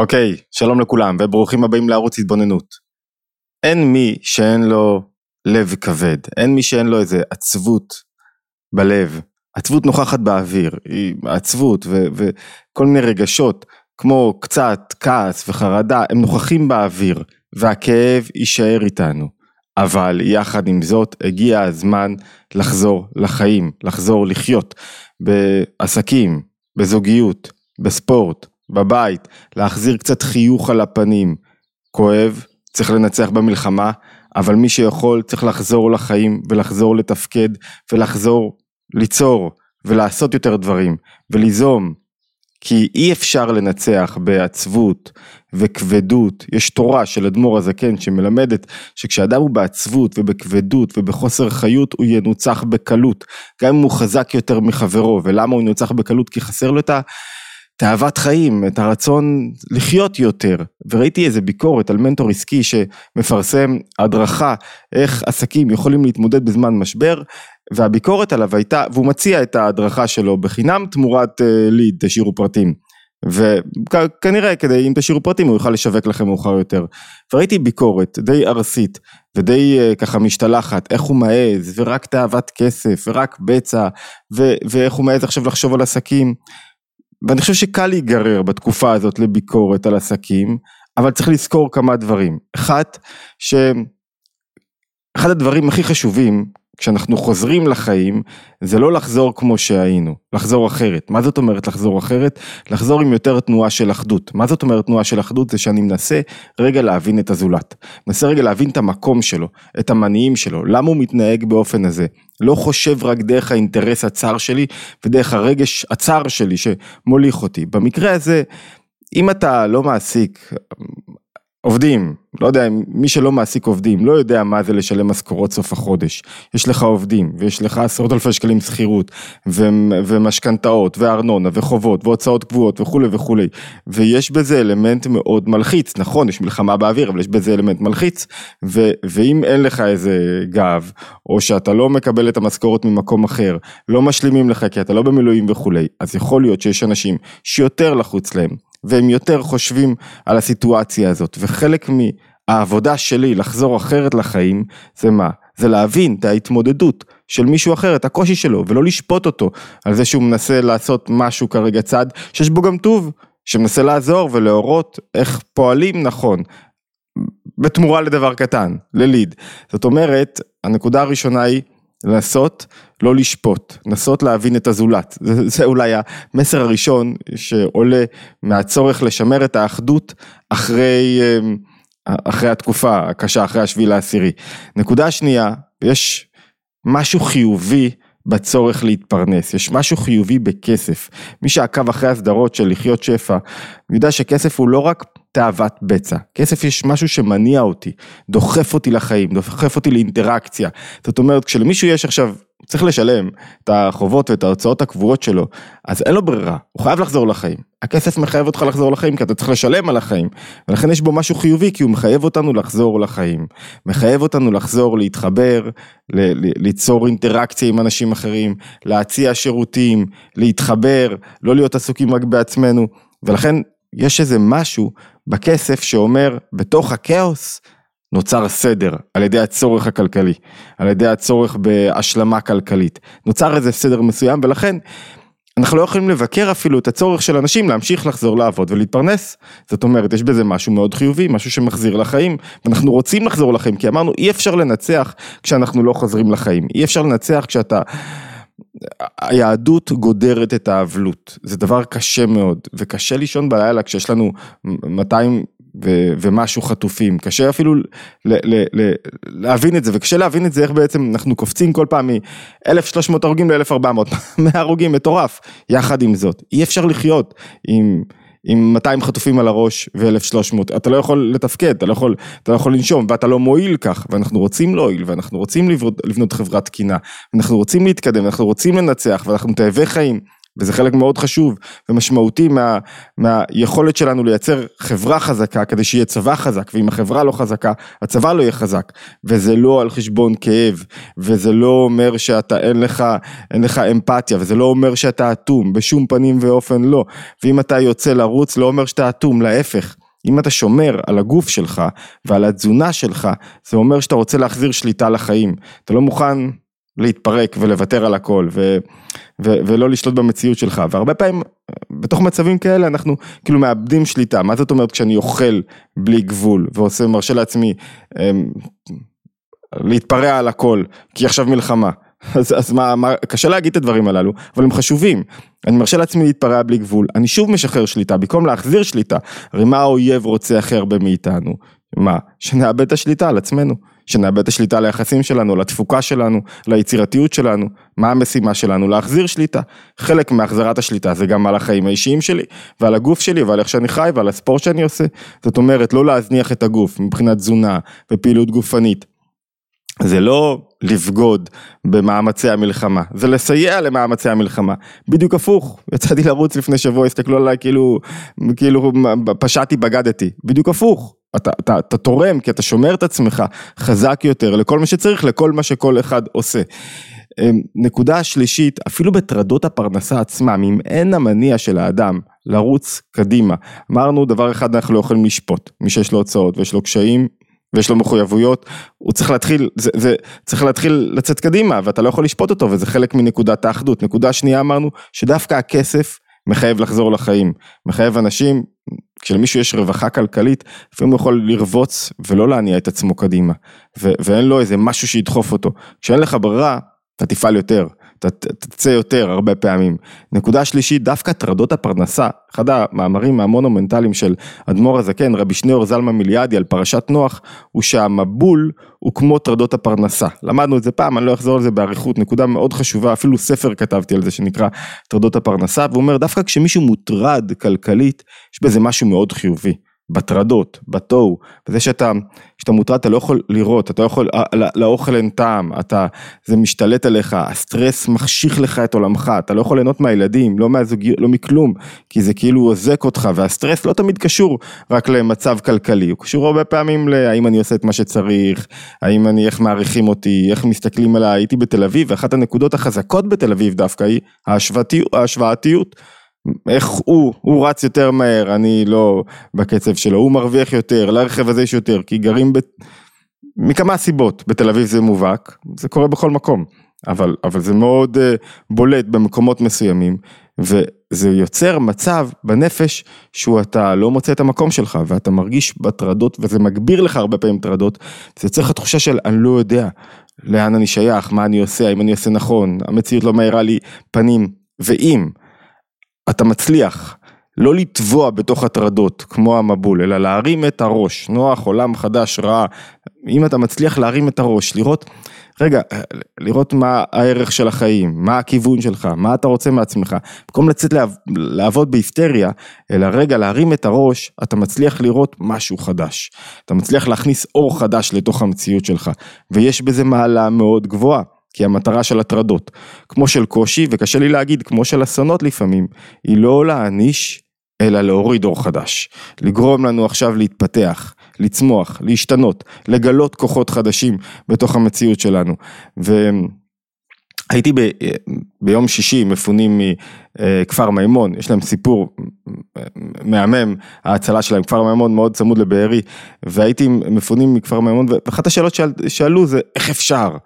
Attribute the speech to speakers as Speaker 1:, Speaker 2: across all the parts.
Speaker 1: אוקיי, שלום לכולם וברוכים הבאים לערוץ התבוננות. אין מי שאין לו לב כבד, אין מי שאין לו איזה עצבות בלב. עצבות נוכחת באוויר, היא עצבות ו- וכל מיני רגשות כמו קצת כעס וחרדה, הם נוכחים באוויר והכאב יישאר איתנו. אבל יחד עם זאת הגיע הזמן לחזור לחיים, לחזור לחיות בעסקים, בזוגיות, בספורט, בבית, להחזיר קצת חיוך על הפנים. כואב, צריך לנצח במלחמה, אבל מי שיכול צריך לחזור לחיים ולחזור לתפקד ולחזור ליצור ולעשות יותר דברים וליזום. כי אי אפשר לנצח בעצבות וכבדות, יש תורה של אדמו"ר הזקן שמלמדת שכשאדם הוא בעצבות ובכבדות ובחוסר חיות הוא ינוצח בקלות, גם אם הוא חזק יותר מחברו, ולמה הוא ינוצח בקלות? כי חסר לו את ה... תאוות חיים, את הרצון לחיות יותר, וראיתי איזה ביקורת על מנטור עסקי שמפרסם הדרכה איך עסקים יכולים להתמודד בזמן משבר, והביקורת עליו הייתה, והוא מציע את ההדרכה שלו בחינם תמורת ליד, uh, תשאירו פרטים. וכנראה כדי אם תשאירו פרטים הוא יוכל לשווק לכם מאוחר יותר. וראיתי ביקורת די ארסית ודי uh, ככה משתלחת איך הוא מעז ורק תאוות כסף ורק בצע ו- ואיך הוא מעז עכשיו לחשוב על עסקים. ואני חושב שקל להיגרר בתקופה הזאת לביקורת על עסקים, אבל צריך לזכור כמה דברים. אחת, שאחד הדברים הכי חשובים כשאנחנו חוזרים לחיים, זה לא לחזור כמו שהיינו, לחזור אחרת. מה זאת אומרת לחזור אחרת? לחזור עם יותר תנועה של אחדות. מה זאת אומרת תנועה של אחדות? זה שאני מנסה רגע להבין את הזולת. מנסה רגע להבין את המקום שלו, את המניעים שלו, למה הוא מתנהג באופן הזה. לא חושב רק דרך האינטרס הצר שלי ודרך הרגש הצר שלי שמוליך אותי. במקרה הזה, אם אתה לא מעסיק עובדים, לא יודע, מי שלא מעסיק עובדים, לא יודע מה זה לשלם משכורות סוף החודש. יש לך עובדים, ויש לך עשרות אלפי שקלים שכירות, ומשכנתאות, וארנונה, וחובות, והוצאות קבועות, וכולי וכולי. ויש בזה אלמנט מאוד מלחיץ, נכון, יש מלחמה באוויר, אבל יש בזה אלמנט מלחיץ, ו, ואם אין לך איזה גב, או שאתה לא מקבל את המשכורת ממקום אחר, לא משלימים לך כי אתה לא במילואים וכולי, אז יכול להיות שיש אנשים שיותר לחוץ להם. והם יותר חושבים על הסיטואציה הזאת, וחלק מהעבודה שלי לחזור אחרת לחיים, זה מה? זה להבין את ההתמודדות של מישהו אחר, את הקושי שלו, ולא לשפוט אותו על זה שהוא מנסה לעשות משהו כרגע צד, שיש בו גם טוב, שמנסה לעזור ולהורות איך פועלים נכון, בתמורה לדבר קטן, לליד. זאת אומרת, הנקודה הראשונה היא לנסות לא לשפוט, לנסות להבין את הזולת, זה, זה אולי המסר הראשון שעולה מהצורך לשמר את האחדות אחרי, אמ, אחרי התקופה הקשה, אחרי השביעי לעשירי. נקודה שנייה, יש משהו חיובי בצורך להתפרנס, יש משהו חיובי בכסף. מי שעקב אחרי הסדרות של לחיות שפע, יודע שכסף הוא לא רק תאוות בצע, כסף יש משהו שמניע אותי, דוחף אותי לחיים, דוחף אותי לאינטראקציה. זאת אומרת, כשלמישהו יש עכשיו צריך לשלם את החובות ואת ההוצאות הקבועות שלו, אז אין לו ברירה, הוא חייב לחזור לחיים. הכסף מחייב אותך לחזור לחיים כי אתה צריך לשלם על החיים, ולכן יש בו משהו חיובי כי הוא מחייב אותנו לחזור לחיים. מחייב אותנו לחזור, להתחבר, ל- ליצור אינטראקציה עם אנשים אחרים, להציע שירותים, להתחבר, לא להיות עסוקים רק בעצמנו, ולכן יש איזה משהו בכסף שאומר בתוך הכאוס, נוצר סדר על ידי הצורך הכלכלי, על ידי הצורך בהשלמה כלכלית. נוצר איזה סדר מסוים ולכן אנחנו לא יכולים לבקר אפילו את הצורך של אנשים להמשיך לחזור לעבוד ולהתפרנס. זאת אומרת, יש בזה משהו מאוד חיובי, משהו שמחזיר לחיים, ואנחנו רוצים לחזור לחיים, כי אמרנו אי אפשר לנצח כשאנחנו לא חוזרים לחיים, אי אפשר לנצח כשאתה... היהדות גודרת את האבלות, זה דבר קשה מאוד, וקשה לישון בלילה כשיש לנו 200 ו- ומשהו חטופים, קשה אפילו ל- ל- ל- להבין את זה, וקשה להבין את זה איך בעצם אנחנו קופצים כל פעם מ-1300 הרוגים ל-1400, 100 הרוגים, מטורף, יחד עם זאת, אי אפשר לחיות עם... עם 200 חטופים על הראש ו-1300, אתה לא יכול לתפקד, אתה לא יכול, אתה לא יכול לנשום ואתה לא מועיל כך, ואנחנו רוצים להועיל ואנחנו רוצים לבנות, לבנות חברת תקינה, אנחנו רוצים להתקדם, אנחנו רוצים לנצח ואנחנו תאבי חיים, וזה חלק מאוד חשוב ומשמעותי מה, מהיכולת שלנו לייצר חברה חזקה כדי שיהיה צבא חזק, ואם החברה לא חזקה, הצבא לא יהיה חזק, וזה לא על חשבון כאב, וזה לא אומר שאתה אין לך, אין לך אמפתיה, וזה לא אומר שאתה אטום, בשום פנים ואופן לא, ואם אתה יוצא לרוץ לא אומר שאתה אטום, להפך. אם אתה שומר על הגוף שלך ועל התזונה שלך, זה אומר שאתה רוצה להחזיר שליטה לחיים. אתה לא מוכן להתפרק ולוותר על הכל ו, ו, ולא לשלוט במציאות שלך והרבה פעמים בתוך מצבים כאלה אנחנו כאילו מאבדים שליטה מה זאת אומרת כשאני אוכל בלי גבול ועושה מרשה לעצמי אמ, להתפרע על הכל כי עכשיו מלחמה אז, אז מה, מה, קשה להגיד את הדברים הללו, אבל הם חשובים. אני מרשה לעצמי להתפרע בלי גבול, אני שוב משחרר שליטה, במקום להחזיר שליטה. הרי מה האויב רוצה הכי הרבה מאיתנו? מה? שנאבד את השליטה על עצמנו. שנאבד את השליטה על היחסים שלנו, לתפוקה שלנו, ליצירתיות שלנו. מה המשימה שלנו? להחזיר שליטה. חלק מהחזרת השליטה זה גם על החיים האישיים שלי, ועל הגוף שלי, ועל איך שאני חי, ועל הספורט שאני עושה. זאת אומרת, לא להזניח את הגוף מבחינת תזונה ופעילות גופנית. זה לא לבגוד במאמצי המלחמה, זה לסייע למאמצי המלחמה, בדיוק הפוך, יצאתי לרוץ לפני שבוע, הסתכלו עליי כאילו, כאילו פשעתי, בגדתי, בדיוק הפוך, אתה, אתה, אתה תורם כי אתה שומר את עצמך חזק יותר לכל מה שצריך, לכל מה שכל אחד עושה. אמ, נקודה שלישית, אפילו בטרדות הפרנסה עצמם, אם אין המניע של האדם לרוץ קדימה, אמרנו דבר אחד אנחנו לא יכולים לשפוט, מי שיש לו הוצאות ויש לו קשיים, ויש לו מחויבויות, הוא צריך להתחיל, זה, זה צריך להתחיל לצאת קדימה ואתה לא יכול לשפוט אותו וזה חלק מנקודת האחדות. נקודה שנייה אמרנו שדווקא הכסף מחייב לחזור לחיים, מחייב אנשים, כשלמישהו יש רווחה כלכלית, לפעמים הוא יכול לרבוץ ולא להניע את עצמו קדימה, ו- ואין לו איזה משהו שידחוף אותו. כשאין לך ברירה, אתה תפעל יותר. תצא יותר הרבה פעמים. נקודה שלישית, דווקא טרדות הפרנסה, אחד המאמרים המונומנטליים של אדמו"ר הזקן, רבי שניאור זלמה מיליאדי על פרשת נוח, הוא שהמבול הוא כמו טרדות הפרנסה. למדנו את זה פעם, אני לא אחזור על זה באריכות, נקודה מאוד חשובה, אפילו ספר כתבתי על זה שנקרא טרדות הפרנסה, והוא אומר דווקא כשמישהו מוטרד כלכלית, יש בזה משהו מאוד חיובי. בטרדות, בתוהו, בזה שאתה, כשאתה מוטרד אתה לא יכול לראות, אתה לא יכול, אה, לא, לאוכל אין טעם, אתה, זה משתלט עליך, הסטרס מחשיך לך את עולמך, אתה לא יכול ליהנות מהילדים, לא מהזוגיות, לא מכלום, כי זה כאילו אוזק אותך, והסטרס לא תמיד קשור רק למצב כלכלי, הוא קשור הרבה פעמים להאם אני עושה את מה שצריך, האם אני, איך מעריכים אותי, איך מסתכלים עליי, הייתי בתל אביב, ואחת הנקודות החזקות בתל אביב דווקא היא ההשוואתיות. ההשוואתיות. איך הוא, הוא רץ יותר מהר, אני לא בקצב שלו, הוא מרוויח יותר, לרכב הזה יש יותר, כי גרים ב... מכמה סיבות, בתל אביב זה מובהק, זה קורה בכל מקום, אבל, אבל זה מאוד uh, בולט במקומות מסוימים, וזה יוצר מצב בנפש שהוא אתה לא מוצא את המקום שלך, ואתה מרגיש בטרדות, וזה מגביר לך הרבה פעמים טרדות, זה יוצר לך תחושה של אני לא יודע לאן אני שייך, מה אני עושה, האם אני עושה נכון, המציאות לא מאירה לי פנים, ואם אתה מצליח לא לטבוע בתוך הטרדות כמו המבול, אלא להרים את הראש, נוח, עולם חדש, רע, אם אתה מצליח להרים את הראש, לראות, רגע, לראות מה הערך של החיים, מה הכיוון שלך, מה אתה רוצה מעצמך, במקום לצאת לעב, לעבוד בהיסטריה, אלא רגע להרים את הראש, אתה מצליח לראות משהו חדש, אתה מצליח להכניס אור חדש לתוך המציאות שלך, ויש בזה מעלה מאוד גבוהה. כי המטרה של הטרדות, כמו של קושי, וקשה לי להגיד, כמו של אסונות לפעמים, היא לא להעניש, אלא להוריד אור חדש. לגרום לנו עכשיו להתפתח, לצמוח, להשתנות, לגלות כוחות חדשים בתוך המציאות שלנו. והייתי ב... ביום שישי מפונים מכפר מימון, יש להם סיפור מהמם, ההצלה שלהם, כפר מימון מאוד צמוד לבארי, והייתי מפונים מכפר מימון, ואחת השאלות שאלו זה איך אפשר?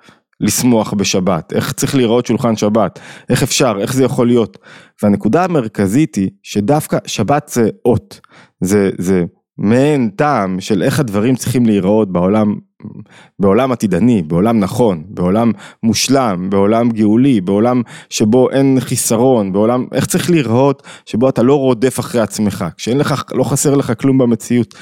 Speaker 1: לשמוח בשבת, איך צריך להיראות שולחן שבת, איך אפשר, איך זה יכול להיות. והנקודה המרכזית היא שדווקא שבת זה אות, זה, זה מעין טעם של איך הדברים צריכים להיראות בעולם, בעולם עתידני, בעולם נכון, בעולם מושלם, בעולם גאולי, בעולם שבו אין חיסרון, בעולם, איך צריך להיראות שבו אתה לא רודף אחרי עצמך, כשאין לך, לא חסר לך כלום במציאות.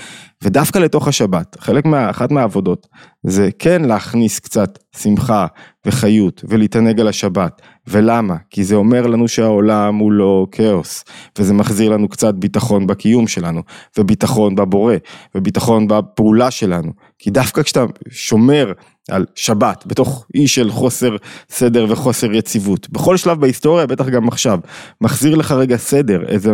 Speaker 1: ודווקא לתוך השבת, חלק מה, אחת מהעבודות, זה כן להכניס קצת שמחה וחיות ולהתענג על השבת. ולמה? כי זה אומר לנו שהעולם הוא לא כאוס, וזה מחזיר לנו קצת ביטחון בקיום שלנו, וביטחון בבורא, וביטחון בפעולה שלנו. כי דווקא כשאתה שומר על שבת, בתוך אי של חוסר סדר וחוסר יציבות, בכל שלב בהיסטוריה, בטח גם עכשיו, מחזיר לך רגע סדר, איזה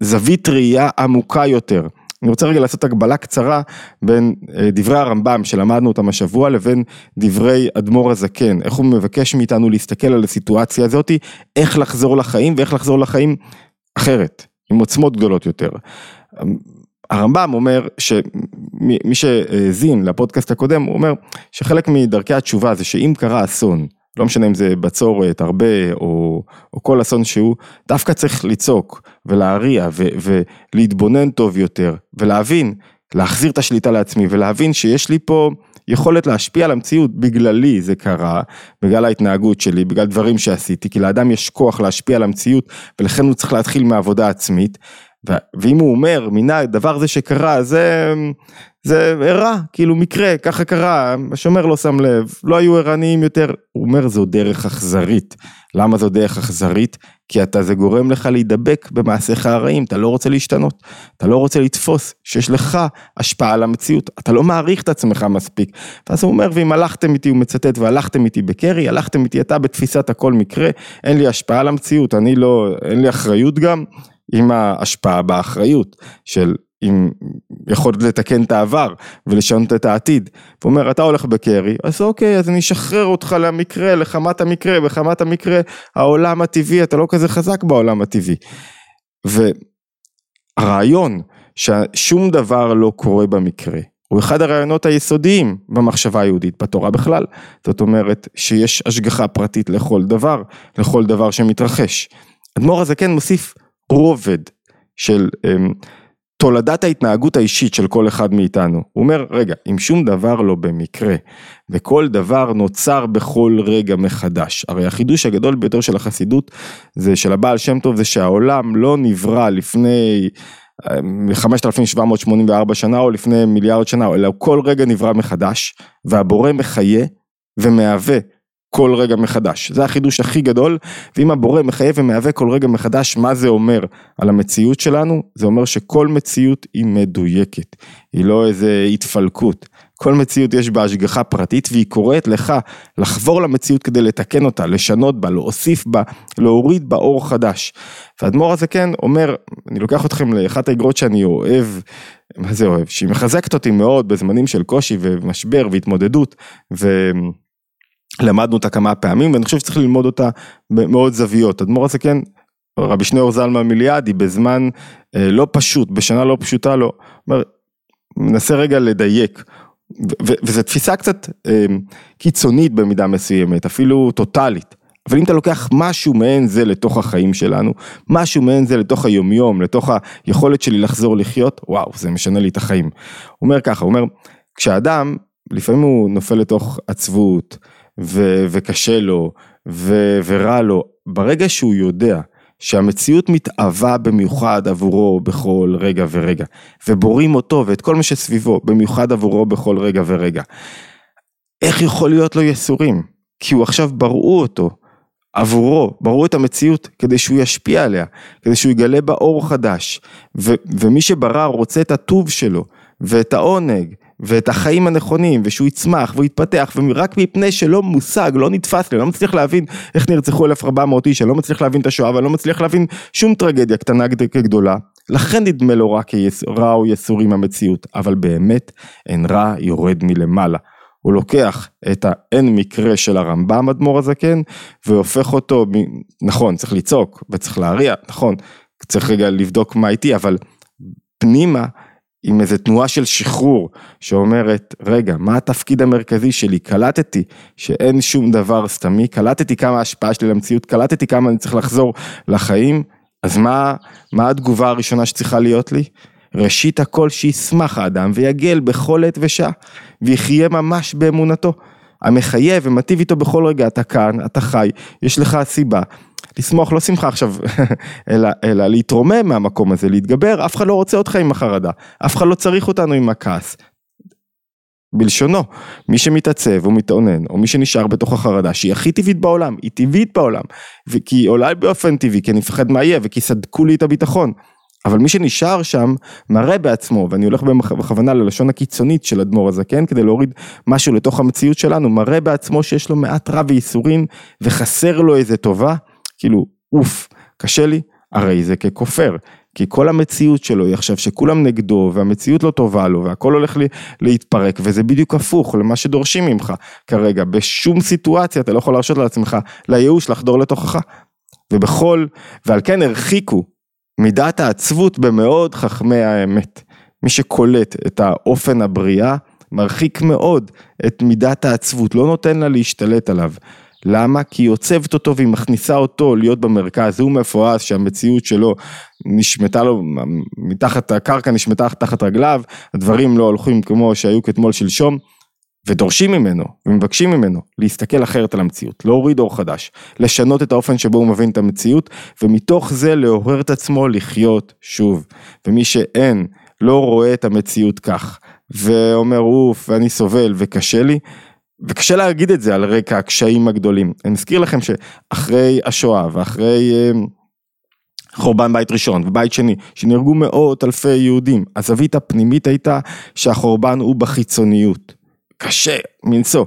Speaker 1: זווית ראייה עמוקה יותר. אני רוצה רגע לעשות הגבלה קצרה בין אה, דברי הרמב"ם שלמדנו אותם השבוע לבין דברי אדמו"ר הזקן, איך הוא מבקש מאיתנו להסתכל על הסיטואציה הזאתי, איך לחזור לחיים ואיך לחזור לחיים אחרת, עם עוצמות גדולות יותר. הרמב"ם אומר שמי שהאזין לפודקאסט הקודם, הוא אומר שחלק מדרכי התשובה זה שאם קרה אסון, לא משנה אם זה בצורת, הרבה או, או כל אסון שהוא, דווקא צריך לצעוק ולהריע ו, ולהתבונן טוב יותר ולהבין, להחזיר את השליטה לעצמי ולהבין שיש לי פה יכולת להשפיע על המציאות, בגללי זה קרה, בגלל ההתנהגות שלי, בגלל דברים שעשיתי, כי לאדם יש כוח להשפיע על המציאות ולכן הוא צריך להתחיל מעבודה עצמית. ואם הוא אומר, מינה הדבר הזה שקרה, זה, זה אירע, כאילו מקרה, ככה קרה, השומר לא שם לב, לא היו ערניים יותר, הוא אומר זו דרך אכזרית, למה זו דרך אכזרית? כי אתה, זה גורם לך להידבק במעשיך הרעים, אתה לא רוצה להשתנות, אתה לא רוצה לתפוס שיש לך השפעה על המציאות, אתה לא מעריך את עצמך מספיק. ואז הוא אומר, ואם הלכתם איתי, הוא מצטט, והלכתם איתי בקרי, הלכתם איתי אתה בתפיסת הכל מקרה, אין לי השפעה על המציאות, אני לא, אין לי אחריות גם, עם ההשפעה באחריות של אם יכולת לתקן את העבר ולשנות את העתיד. הוא אומר, אתה הולך בקרי, אז אוקיי, אז אני אשחרר אותך למקרה, לחמת המקרה, בחמת המקרה, העולם הטבעי, אתה לא כזה חזק בעולם הטבעי. והרעיון ששום דבר לא קורה במקרה, הוא אחד הרעיונות היסודיים במחשבה היהודית, בתורה בכלל. זאת אומרת שיש השגחה פרטית לכל דבר, לכל דבר שמתרחש. אדמו"ר הזה כן מוסיף רובד של um, תולדת ההתנהגות האישית של כל אחד מאיתנו. הוא אומר, רגע, אם שום דבר לא במקרה, וכל דבר נוצר בכל רגע מחדש, הרי החידוש הגדול ביותר של החסידות, זה של הבעל שם טוב, זה שהעולם לא נברא לפני 5,784 שנה או לפני מיליארד שנה, אלא כל רגע נברא מחדש, והבורא מחיה ומהווה כל רגע מחדש. זה החידוש הכי גדול, ואם הבורא מחייב ומהווה כל רגע מחדש, מה זה אומר על המציאות שלנו? זה אומר שכל מציאות היא מדויקת, היא לא איזה התפלקות. כל מציאות יש בה השגחה פרטית והיא קוראת לך לחבור למציאות כדי לתקן אותה, לשנות בה, להוסיף בה, להוריד בה אור חדש. והאדמו"ר הזה כן אומר, אני לוקח אתכם לאחת האגרות שאני אוהב, מה זה אוהב? שהיא מחזקת אותי מאוד בזמנים של קושי ומשבר והתמודדות, ו... למדנו אותה כמה פעמים ואני חושב שצריך ללמוד אותה במאוד זוויות. אדמו"ר הזה כן, רבי שניאור זלמן מיליאדי בזמן אה, לא פשוט, בשנה לא פשוטה לו, אומר, מנסה רגע לדייק. וזו תפיסה קצת אה, קיצונית במידה מסוימת, אפילו טוטאלית. אבל אם אתה לוקח משהו מעין זה לתוך החיים שלנו, משהו מעין זה לתוך היומיום, לתוך היכולת שלי לחזור לחיות, וואו, זה משנה לי את החיים. הוא אומר ככה, הוא אומר, כשאדם, לפעמים הוא נופל לתוך עצבות, ו- וקשה לו ו- ורע לו, ברגע שהוא יודע שהמציאות מתאווה במיוחד עבורו בכל רגע ורגע, ובורים אותו ואת כל מה שסביבו במיוחד עבורו בכל רגע ורגע, איך יכול להיות לו יסורים? כי הוא עכשיו בראו אותו עבורו, בראו את המציאות כדי שהוא ישפיע עליה, כדי שהוא יגלה בה אור חדש, ו- ומי שברא רוצה את הטוב שלו, ואת העונג, ואת החיים הנכונים, ושהוא יצמח והוא יתפתח, ורק מפני שלא מושג, לא נתפס לי, לא מצליח להבין איך נרצחו 1400 איש, אני לא מצליח להבין את השואה, ואני לא מצליח להבין שום טרגדיה קטנה כגדולה. לכן נדמה לו רע, רע או יסורים המציאות, אבל באמת אין רע יורד מלמעלה. הוא לוקח את האין מקרה של הרמב"ם אדמו"ר הזקן והופך אותו, נכון צריך לצעוק וצריך להריע, נכון צריך רגע לבדוק מה איתי אבל פנימה עם איזה תנועה של שחרור שאומרת, רגע, מה התפקיד המרכזי שלי? קלטתי שאין שום דבר סתמי, קלטתי כמה ההשפעה שלי למציאות, קלטתי כמה אני צריך לחזור לחיים, אז מה, מה התגובה הראשונה שצריכה להיות לי? ראשית הכל שישמח האדם ויגל בכל עת ושעה, ויחיה ממש באמונתו. המחייב ומטיב איתו בכל רגע, אתה כאן, אתה חי, יש לך סיבה. לשמוח, לא שמחה עכשיו, אלא, אלא להתרומם מהמקום הזה, להתגבר, אף אחד לא רוצה אותך עם החרדה, אף אחד לא צריך אותנו עם הכעס. בלשונו, מי שמתעצב ומתאונן, או מי שנשאר בתוך החרדה, שהיא הכי טבעית בעולם, היא טבעית בעולם, וכי היא עולה באופן טבעי, כי אני מפחד מה יהיה, וכי סדקו לי את הביטחון. אבל מי שנשאר שם מראה בעצמו, ואני הולך בכוונה ללשון הקיצונית של אדמו"ר הזקן, כדי להוריד משהו לתוך המציאות שלנו, מראה בעצמו שיש לו מעט רע וייסורים, וחסר לו איזה טובה, כאילו, אוף, קשה לי, הרי זה ככופר. כי כל המציאות שלו היא עכשיו שכולם נגדו והמציאות לא טובה לו והכל הולך לי להתפרק וזה בדיוק הפוך למה שדורשים ממך. כרגע בשום סיטואציה אתה לא יכול להרשות לעצמך לייאוש לחדור לתוכך. ובכל ועל כן הרחיקו מידת העצבות במאוד חכמי האמת. מי שקולט את האופן הבריאה מרחיק מאוד את מידת העצבות לא נותן לה להשתלט עליו למה? כי היא עוצבת אותו והיא מכניסה אותו להיות במרכז, הוא מפואס שהמציאות שלו נשמטה לו, מתחת הקרקע נשמטה תחת רגליו, הדברים לא הולכים כמו שהיו כאתמול שלשום, ודורשים ממנו ומבקשים ממנו להסתכל אחרת על המציאות, להוריד אור חדש, לשנות את האופן שבו הוא מבין את המציאות, ומתוך זה לעורר את עצמו לחיות שוב. ומי שאין, לא רואה את המציאות כך, ואומר אוף, ואני סובל וקשה לי, וקשה להגיד את זה על רקע הקשיים הגדולים. אני מזכיר לכם שאחרי השואה ואחרי אה, חורבן בית ראשון ובית שני, שנהרגו מאות אלפי יהודים, הזווית הפנימית הייתה שהחורבן הוא בחיצוניות. קשה מנשוא.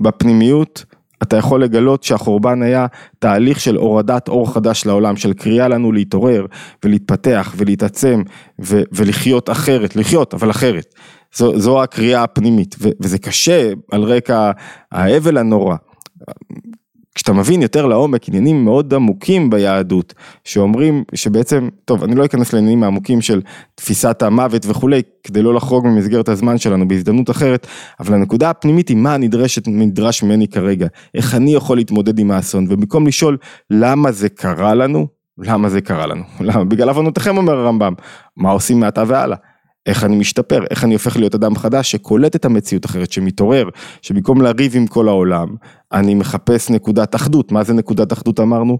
Speaker 1: בפנימיות אתה יכול לגלות שהחורבן היה תהליך של הורדת אור חדש לעולם, של קריאה לנו להתעורר ולהתפתח ולהתעצם ו- ולחיות אחרת, לחיות אבל אחרת. זו, זו הקריאה הפנימית, ו, וזה קשה על רקע האבל הנורא. כשאתה מבין יותר לעומק עניינים מאוד עמוקים ביהדות, שאומרים שבעצם, טוב, אני לא אכנס לעניינים העמוקים של תפיסת המוות וכולי, כדי לא לחרוג ממסגרת הזמן שלנו בהזדמנות אחרת, אבל הנקודה הפנימית היא מה נדרשת, נדרש ממני כרגע, איך אני יכול להתמודד עם האסון, ובמקום לשאול למה זה קרה לנו, למה זה קרה לנו, למה, בגלל עוונותיכם אומר הרמב"ם, מה עושים מעתה והלאה. איך אני משתפר, איך אני הופך להיות אדם חדש שקולט את המציאות אחרת, שמתעורר, שבמקום לריב עם כל העולם, אני מחפש נקודת אחדות, מה זה נקודת אחדות אמרנו?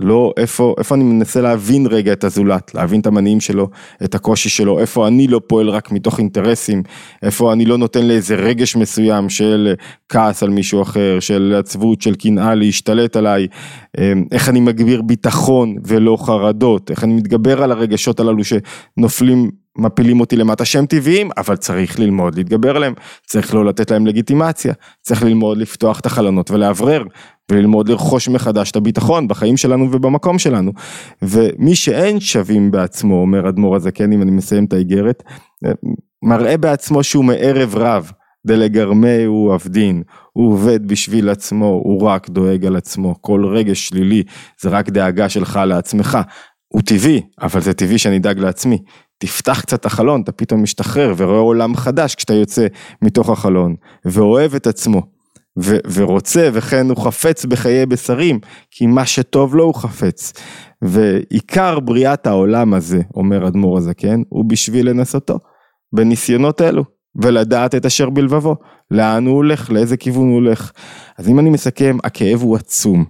Speaker 1: לא איפה, איפה אני מנסה להבין רגע את הזולת, להבין את המניעים שלו, את הקושי שלו, איפה אני לא פועל רק מתוך אינטרסים, איפה אני לא נותן לאיזה רגש מסוים של כעס על מישהו אחר, של עצבות, של קנאה להשתלט עליי, אמ, איך אני מגביר ביטחון ולא חרדות, איך אני מתגבר על הרגשות הללו שנופלים מפילים אותי למטה שהם טבעיים, אבל צריך ללמוד להתגבר עליהם, צריך לא לתת להם לגיטימציה, צריך ללמוד לפתוח את החלונות ולאוורר, וללמוד לרכוש מחדש את הביטחון בחיים שלנו ובמקום שלנו. ומי שאין שווים בעצמו, אומר אדמו"ר הזקן, אם אני מסיים את האיגרת, מראה בעצמו שהוא מערב רב, דלגרמי הוא עבדין, הוא עובד בשביל עצמו, הוא רק דואג על עצמו, כל רגש שלילי זה רק דאגה שלך לעצמך. הוא טבעי, אבל זה טבעי שאני אדאג לעצמי. תפתח קצת את החלון, אתה פתאום משתחרר ורואה עולם חדש כשאתה יוצא מתוך החלון, ואוהב את עצמו, ו- ורוצה וכן הוא חפץ בחיי בשרים, כי מה שטוב לו הוא חפץ. ועיקר בריאת העולם הזה, אומר אדמו"ר הזקן, הוא בשביל לנסותו, בניסיונות אלו, ולדעת את אשר בלבבו, לאן הוא הולך, לאיזה כיוון הוא הולך. אז אם אני מסכם, הכאב הוא עצום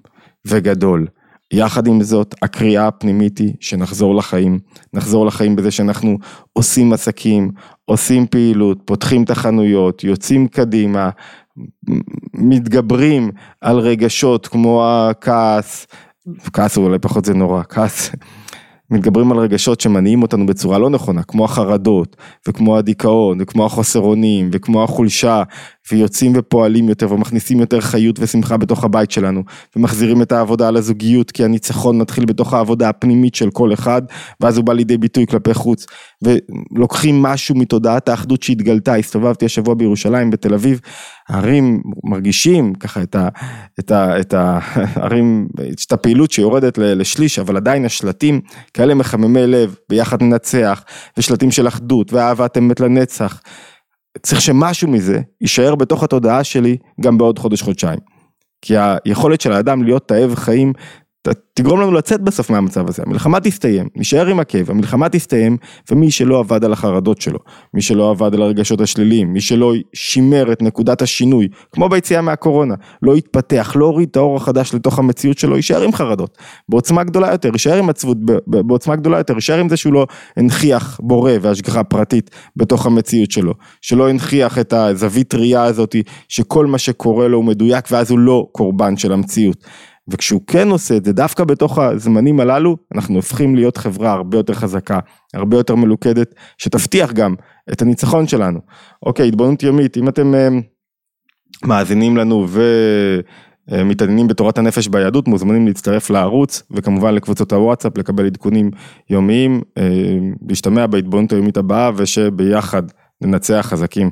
Speaker 1: וגדול. יחד עם זאת, הקריאה הפנימית היא שנחזור לחיים, נחזור לחיים בזה שאנחנו עושים עסקים, עושים פעילות, פותחים את החנויות, יוצאים קדימה, מתגברים על רגשות כמו הכעס, כעס אולי פחות זה נורא, כעס מתגברים על רגשות שמניעים אותנו בצורה לא נכונה, כמו החרדות, וכמו הדיכאון, וכמו החוסר אונים, וכמו החולשה, ויוצאים ופועלים יותר, ומכניסים יותר חיות ושמחה בתוך הבית שלנו, ומחזירים את העבודה על הזוגיות, כי הניצחון מתחיל בתוך העבודה הפנימית של כל אחד, ואז הוא בא לידי ביטוי כלפי חוץ, ולוקחים משהו מתודעת האחדות שהתגלתה, הסתובבתי השבוע בירושלים, בתל אביב, הערים מרגישים ככה את ה... את ה... את הערים, את הפעילות שיורדת לשליש, אבל עדיין השלטים כאלה מחממי לב, ביחד ננצח, ושלטים של אחדות, ואהבת אמת לנצח. צריך שמשהו מזה יישאר בתוך התודעה שלי גם בעוד חודש-חודשיים. כי היכולת של האדם להיות תאב חיים תגרום לנו לצאת בסוף מהמצב הזה, המלחמה תסתיים, נשאר עם הכאב, המלחמה תסתיים, ומי שלא עבד על החרדות שלו, מי שלא עבד על הרגשות השליליים, מי שלא שימר את נקודת השינוי, כמו ביציאה מהקורונה, לא התפתח, לא הוריד את האור החדש לתוך המציאות שלו, יישאר עם חרדות, בעוצמה גדולה יותר, יישאר עם עצבות בעוצמה גדולה יותר, יישאר עם זה שהוא לא הנכיח בורא והשגחה פרטית בתוך המציאות שלו, שלא הנכיח את הזווית ראייה הזאת, שכל מה שקורה לו הוא מדויק ואז הוא לא קורבן של המציאות. וכשהוא כן עושה את זה, דווקא בתוך הזמנים הללו, אנחנו הופכים להיות חברה הרבה יותר חזקה, הרבה יותר מלוכדת, שתבטיח גם את הניצחון שלנו. אוקיי, התבוננות ימית, אם אתם אה, מאזינים לנו ומתעניינים בתורת הנפש ביהדות, מוזמנים להצטרף לערוץ, וכמובן לקבוצות הוואטסאפ, לקבל עדכונים יומיים, אה, להשתמע בהתבוננות היומית הבאה, ושביחד ננצח חזקים.